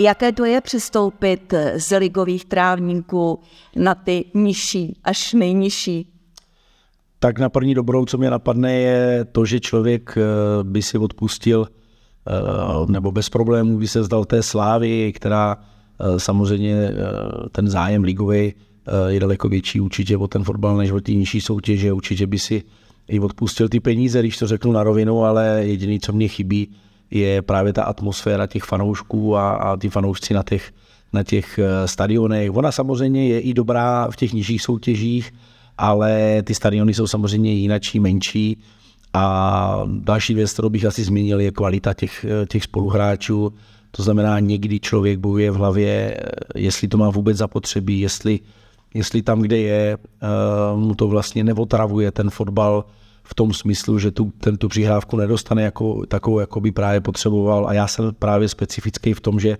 Jaké to je přistoupit z ligových trávníků na ty nižší až nejnižší? Tak na první dobrou, co mě napadne, je to, že člověk eh, by si odpustil eh, nebo bez problémů by se zdal té slávy, která eh, samozřejmě ten zájem ligový je daleko větší určitě o ten fotbal než o ty nižší soutěže. Určitě by si i odpustil ty peníze, když to řeknu na rovinu, ale jediný, co mě chybí, je právě ta atmosféra těch fanoušků a, a ty fanoušci na těch, na těch eh, stadionech. Ona samozřejmě je i dobrá v těch nižších soutěžích, ale ty stadiony jsou samozřejmě jinačí, menší. A další věc, kterou bych asi zmínil, je kvalita těch, eh, těch spoluhráčů. To znamená, někdy člověk bojuje v hlavě, eh, jestli to má vůbec zapotřebí, jestli, jestli tam, kde je, mu to vlastně neotravuje ten fotbal, v tom smyslu, že tu, ten tu přihrávku nedostane jako, takovou, jako by právě potřeboval. A já jsem právě specifický v tom, že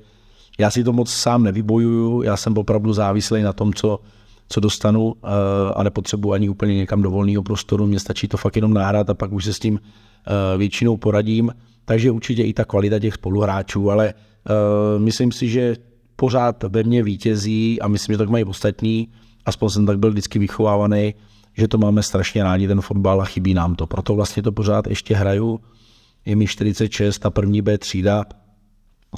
já si to moc sám nevybojuju, já jsem opravdu závislý na tom, co, co dostanu eh, a nepotřebuji ani úplně někam do volného prostoru, mně stačí to fakt jenom nahrát a pak už se s tím eh, většinou poradím, takže určitě i ta kvalita těch spoluhráčů, ale uh, myslím si, že pořád ve mně vítězí a myslím, že tak mají ostatní, aspoň jsem tak byl vždycky vychovávaný, že to máme strašně rádi, ten fotbal a chybí nám to. Proto vlastně to pořád ještě hraju. Je mi 46, ta první B třída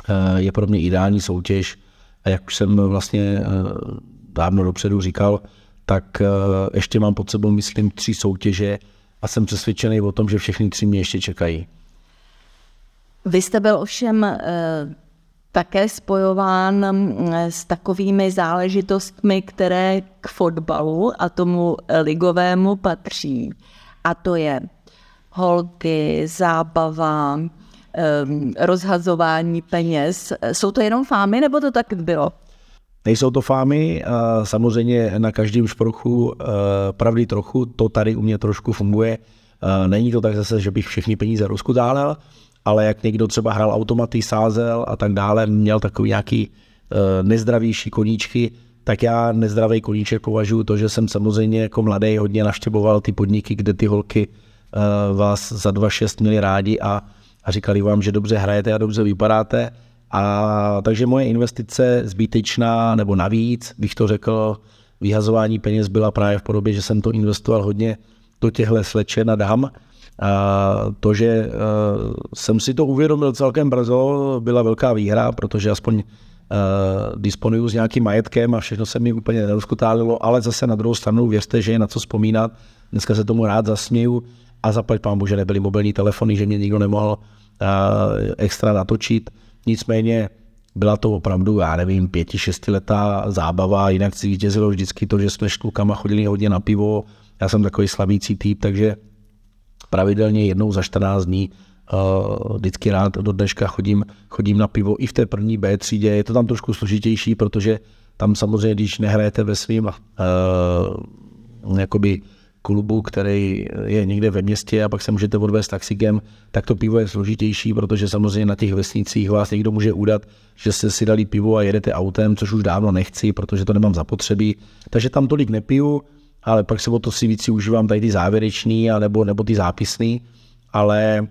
eh, je pro mě ideální soutěž a jak už jsem vlastně eh, dávno dopředu říkal, tak eh, ještě mám pod sebou, myslím, tři soutěže a jsem přesvědčený o tom, že všechny tři mě ještě čekají. Vy jste byl ovšem také spojován mm, s takovými záležitostmi, které k fotbalu a tomu ligovému patří. A to je holky, zábava, rozhazování peněz. Jsou to jenom fámy, nebo to tak bylo? Nejsou to fámy, samozřejmě na každém šprochu eh, pravdy trochu, to tady u mě trošku funguje. Eh, není to tak zase, že bych všechny peníze rozkudálel, ale jak někdo třeba hrál automaty, sázel a tak dále, měl takový nějaký uh, nezdravější koníčky, tak já nezdravý koníček považuji to, že jsem samozřejmě jako mladý hodně naštěboval ty podniky, kde ty holky uh, vás za 2,6 měli rádi a, a říkali vám, že dobře hrajete a dobře vypadáte. A takže moje investice zbytečná nebo navíc, bych to řekl, vyhazování peněz byla právě v podobě, že jsem to investoval hodně do těchto slečen a dám, to, že eh, jsem si to uvědomil celkem brzo, byla velká výhra, protože aspoň uh, disponuju s nějakým majetkem a všechno se mi úplně nerozkutálilo, ale zase na druhou stranu věřte, že je na co vzpomínat. Dneska se tomu rád zasměju a zaplať pán že nebyly mobilní telefony, že mě nikdo nemohl uh, extra natočit. Nicméně byla to opravdu, já nevím, pěti, šestiletá zábava, jinak si vítězilo vždycky to, že jsme s klukama chodili hodně na pivo, já jsem takový slavící typ, takže pravidelně jednou za 14 dní Uh, vždycky rád do dneška chodím, chodím na pivo i v té první B třídě. Je to tam trošku složitější, protože tam samozřejmě, když nehrajete ve svým uh, jakoby klubu, který je někde ve městě a pak se můžete odvést taxikem, tak to pivo je složitější, protože samozřejmě na těch vesnicích vás někdo může udat, že jste si dali pivo a jedete autem, což už dávno nechci, protože to nemám zapotřebí. Takže tam tolik nepiju ale pak se o to si víc užívám tady ty závěrečný, nebo, nebo ty zápisný, ale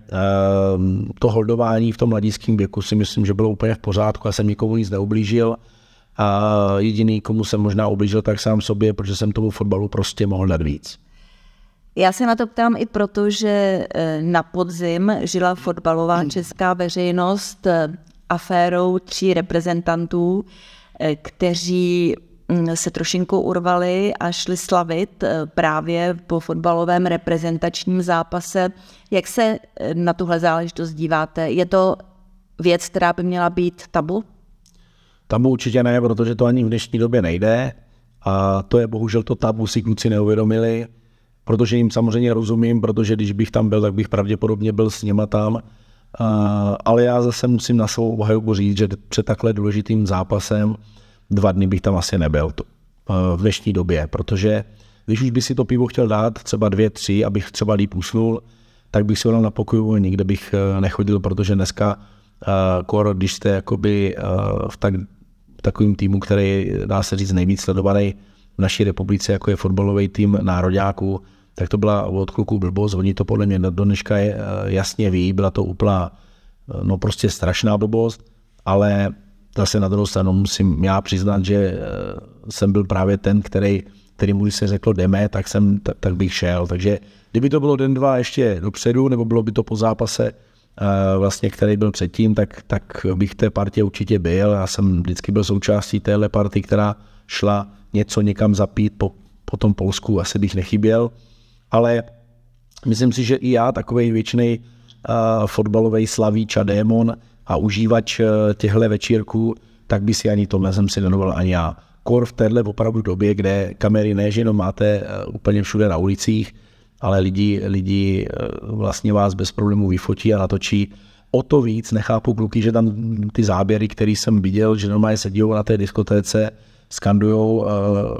um, to holdování v tom mladíckém věku si myslím, že bylo úplně v pořádku, já jsem nikomu nic neublížil a jediný, komu jsem možná ublížil, tak sám sobě, protože jsem tomu fotbalu prostě mohl dát víc. Já se na to ptám i proto, že eh, na podzim žila fotbalová hmm. česká veřejnost eh, aférou tří reprezentantů, eh, kteří se trošinku urvali a šli slavit eh, právě po fotbalovém reprezentačním zápase. Jak se eh, na tuhle záležitost díváte? Je to věc, která by měla být tabu? Tabu určitě ne, protože to ani v dnešní době nejde. A to je bohužel to tabu si kluci neuvědomili, protože jim samozřejmě rozumím, protože když bych tam byl, tak bych pravděpodobně byl s něma tam. ale já zase musím na svou obhajobu říct, že před takhle důležitým zápasem dva dny bych tam asi nebyl to, v dnešní době, protože když už by si to pivo chtěl dát, třeba dvě, tři, abych třeba líp usnul, tak bych si ho dal na pokoju nikde bych e, nechodil, protože dneska uh, kor, když jste jakoby v tak, takovým týmu, který dá se říct nejvíc sledovaný v naší republice, jako je fotbalový tým nároďáků, tak to byla od kluků blbost. Oni to podle mě do dneška jasně ví, byla to úplná, no prostě strašná blbost, ale zase na druhou stranu musím já přiznat, že jsem byl právě ten, který, který mu se řeklo jdeme, tak, jsem, tak, tak bych šel. Takže kdyby to bylo den, dva ještě dopředu, nebo bylo by to po zápase, vlastně, který byl předtím, tak, tak bych té partě určitě byl. Já jsem vždycky byl součástí téhle party, která šla něco někam zapít po, po tom Polsku, asi bych nechyběl. Ale myslím si, že i já, takový věčný uh, fotbalový slavíč a démon a užívač uh, těchto večírků, tak by si ani tohle jsem si nenoval ani já. Kor v téhle opravdu době, kde kamery ne, že jenom máte uh, úplně všude na ulicích, ale lidi, lidi eh, vlastně vás bez problémů vyfotí a natočí. O to víc nechápu kluky, že tam ty záběry, které jsem viděl, že normálně sedí na té diskotéce, skandujou eh,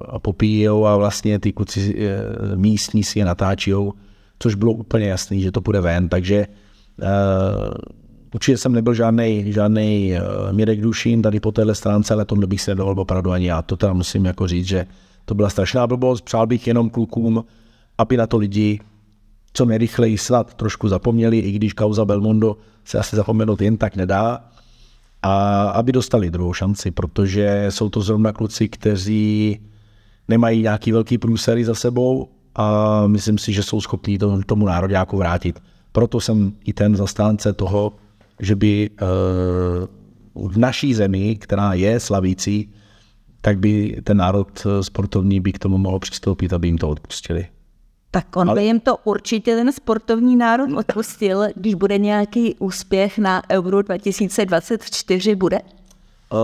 a popíjou a vlastně ty kluci eh, místní si je natáčijou, což bylo úplně jasný, že to půjde ven, takže určitě jsem nebyl žádný žádný uh, Mirek Dušín tady po téhle stránce, ale tohle bych se nedovolil opravdu ani já. To teda musím jako říct, že to byla strašná blbost. Přál bych jenom klukům, aby na to lidi co nejrychleji snad trošku zapomněli, i když kauza Belmondo se asi zapomenout jen tak nedá, a aby dostali druhou šanci, protože jsou to zrovna kluci, kteří nemají nějaký velký průsery za sebou a myslím si, že jsou schopní to, tomu nároďáku vrátit. Proto jsem i ten zastánce toho, že by uh, v naší zemi, která je slavící, tak by ten národ sportovní by k tomu mohl přistoupit, aby jim to odpustili. Tak on Ale... by jim to určitě ten sportovní národ odpustil, když bude nějaký úspěch na Euro 2024, bude? Uh,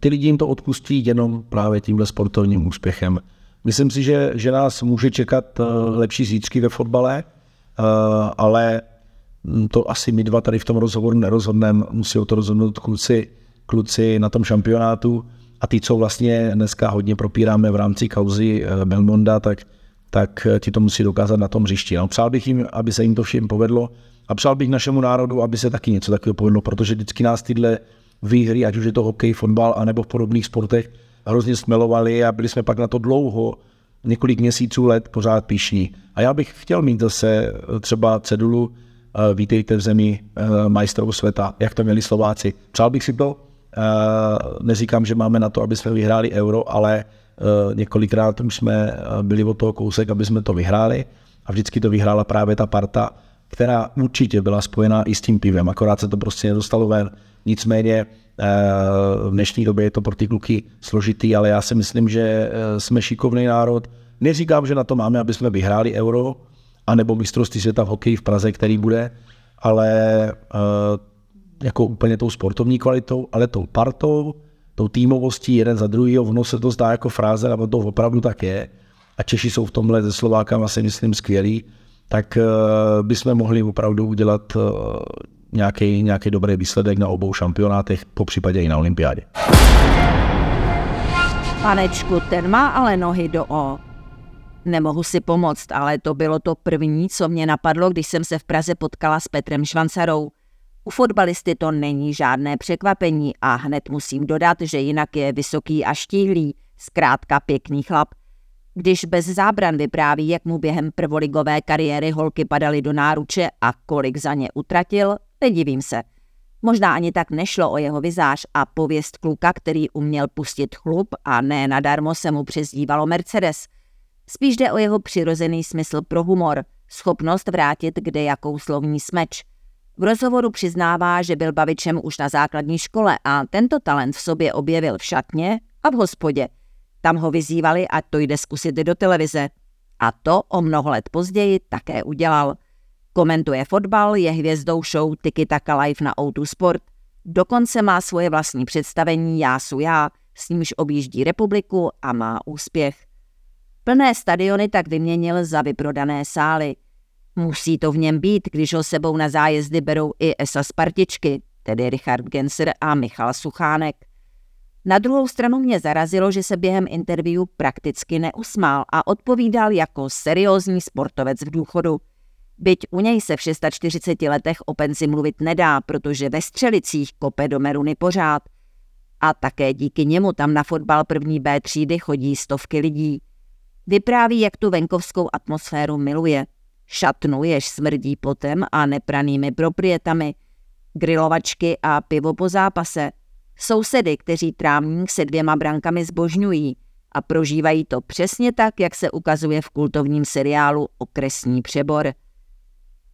ty lidi jim to odpustí jenom právě tímhle sportovním úspěchem. Myslím si, že, že nás může čekat lepší zítřky ve fotbale, ale to asi my dva tady v tom rozhovoru nerozhodneme, musí to rozhodnout kluci, kluci na tom šampionátu a ty, co vlastně dneska hodně propíráme v rámci kauzy Belmonda, tak tak eh, ti to musí dokázat na tom hřišti. No, přál bych jim, aby se jim to všem povedlo a přál bych našemu národu, aby se taky něco takového povedlo, protože vždycky nás tyhle výhry, ať už je to hokej, fotbal, anebo v podobných sportech, hrozně smelovali a byli jsme pak na to dlouho, několik měsíců, let pořád píšní. A já bych chtěl mít zase eh, třeba cedulu, eh, vítejte v zemi majstrov světa, jak to měli Slováci. Přál bych si to, neříkám, že máme na to, aby jsme vyhráli euro, ale Eh, několikrát už jsme eh, byli od toho kousek, aby jsme to vyhráli a vždycky to vyhrála právě ta parta, která určitě byla spojená i s tím pivem, akorát se to prostě nedostalo ven. Nicméně eh, v dnešní době je to pro ty kluky složitý, ale já si myslím, že jsme šikovný národ. Neříkám, že na to máme, aby jsme vyhráli euro, anebo mistrovství světa v hokeji v Praze, který bude, ale jako úplně tou sportovní kvalitou, ale tou partou, tou týmovostí jeden za druhý, ono se to zdá jako fráze, ale to opravdu tak je. A Češi jsou v tomhle ze Slovákama si myslím skvělí, tak uh, bychom mohli opravdu udělat uh, nějaký, nějaký dobrý výsledek na obou šampionátech, po případě i na olympiádě. Panečku, ten má ale nohy do O. Nemohu si pomoct, ale to bylo to první, co mě napadlo, když jsem se v Praze potkala s Petrem Švancarou. U fotbalisty to není žádné překvapení a hned musím dodat, že jinak je vysoký a štíhlý, zkrátka pěkný chlap. Když bez zábran vypráví, jak mu během prvoligové kariéry holky padaly do náruče a kolik za ně utratil, nedivím se. Možná ani tak nešlo o jeho vizáž a pověst kluka, který uměl pustit chlup a ne nadarmo se mu přezdívalo Mercedes. Spíš jde o jeho přirozený smysl pro humor, schopnost vrátit kde jakou slovní smeč – v rozhovoru přiznává, že byl bavičem už na základní škole a tento talent v sobě objevil v šatně a v hospodě. Tam ho vyzývali, ať to jde zkusit do televize. A to o mnoho let později také udělal. Komentuje fotbal, je hvězdou show Tiki Taka Live na O2 Sport. Dokonce má svoje vlastní představení Já su já, s nímž objíždí republiku a má úspěch. Plné stadiony tak vyměnil za vyprodané sály – Musí to v něm být, když ho sebou na zájezdy berou i ESA Spartičky, tedy Richard Genser a Michal Suchánek. Na druhou stranu mě zarazilo, že se během interview prakticky neusmál a odpovídal jako seriózní sportovec v důchodu. Byť u něj se v 640 letech o penzi mluvit nedá, protože ve Střelicích kope do Meruny pořád. A také díky němu tam na fotbal první B třídy chodí stovky lidí. Vypráví, jak tu venkovskou atmosféru miluje. Šatnu, jež smrdí potem a nepranými proprietami, grilovačky a pivo po zápase – Sousedy, kteří trámník se dvěma brankami zbožňují a prožívají to přesně tak, jak se ukazuje v kultovním seriálu Okresní přebor.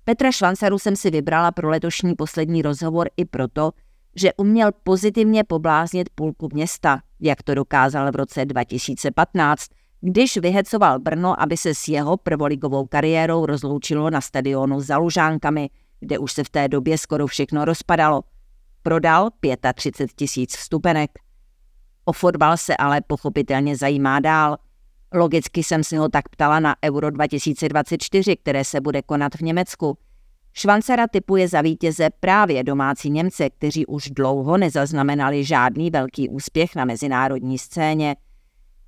Petra Švancaru jsem si vybrala pro letošní poslední rozhovor i proto, že uměl pozitivně pobláznit půlku města, jak to dokázal v roce 2015, když vyhecoval Brno, aby se s jeho prvoligovou kariérou rozloučilo na stadionu za Lužánkami, kde už se v té době skoro všechno rozpadalo – Prodal 35 tisíc vstupenek. O fotbal se ale pochopitelně zajímá dál. Logicky jsem si ho tak ptala na Euro 2024, které se bude konat v Německu. Švancera typuje za vítěze právě domácí Němce, kteří už dlouho nezaznamenali žádný velký úspěch na mezinárodní scéně.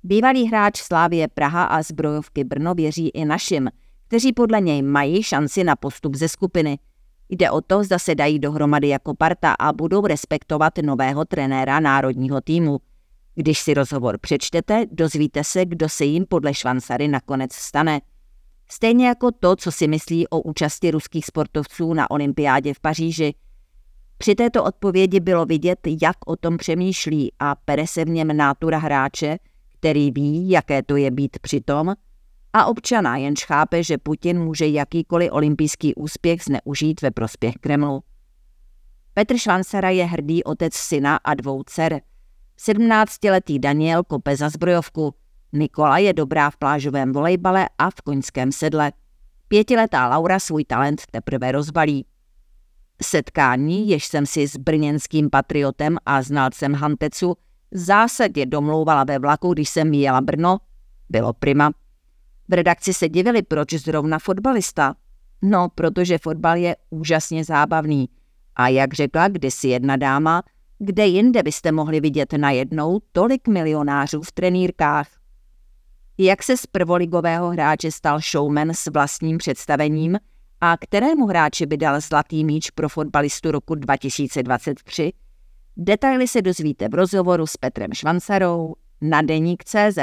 Bývalý hráč Slávie Praha a zbrojovky Brno věří i našim, kteří podle něj mají šanci na postup ze skupiny – Jde o to, zda se dají dohromady jako parta a budou respektovat nového trenéra národního týmu. Když si rozhovor přečtete, dozvíte se, kdo se jim podle Švansary nakonec stane. Stejně jako to, co si myslí o účasti ruských sportovců na olympiádě v Paříži. Při této odpovědi bylo vidět, jak o tom přemýšlí a pere se v něm nátura hráče, který ví, jaké to je být přitom, a občana, jenž chápe, že Putin může jakýkoliv olympijský úspěch zneužít ve prospěch Kremlu. Petr Švansara je hrdý otec syna a dvou dcer. 17-letý Daniel kope za zbrojovku, Nikola je dobrá v plážovém volejbale a v koňském sedle. Pětiletá Laura svůj talent teprve rozbalí. Setkání, jež jsem si s brněnským patriotem a znalcem Hantecu zásadně domlouvala ve vlaku, když jsem jela Brno, bylo prima. V redakci se divili, proč zrovna fotbalista. No, protože fotbal je úžasně zábavný. A jak řekla kdysi jedna dáma, kde jinde byste mohli vidět najednou tolik milionářů v trenýrkách. Jak se z prvoligového hráče stal showman s vlastním představením a kterému hráči by dal zlatý míč pro fotbalistu roku 2023? Detaily se dozvíte v rozhovoru s Petrem Švansarou na Deník CZ.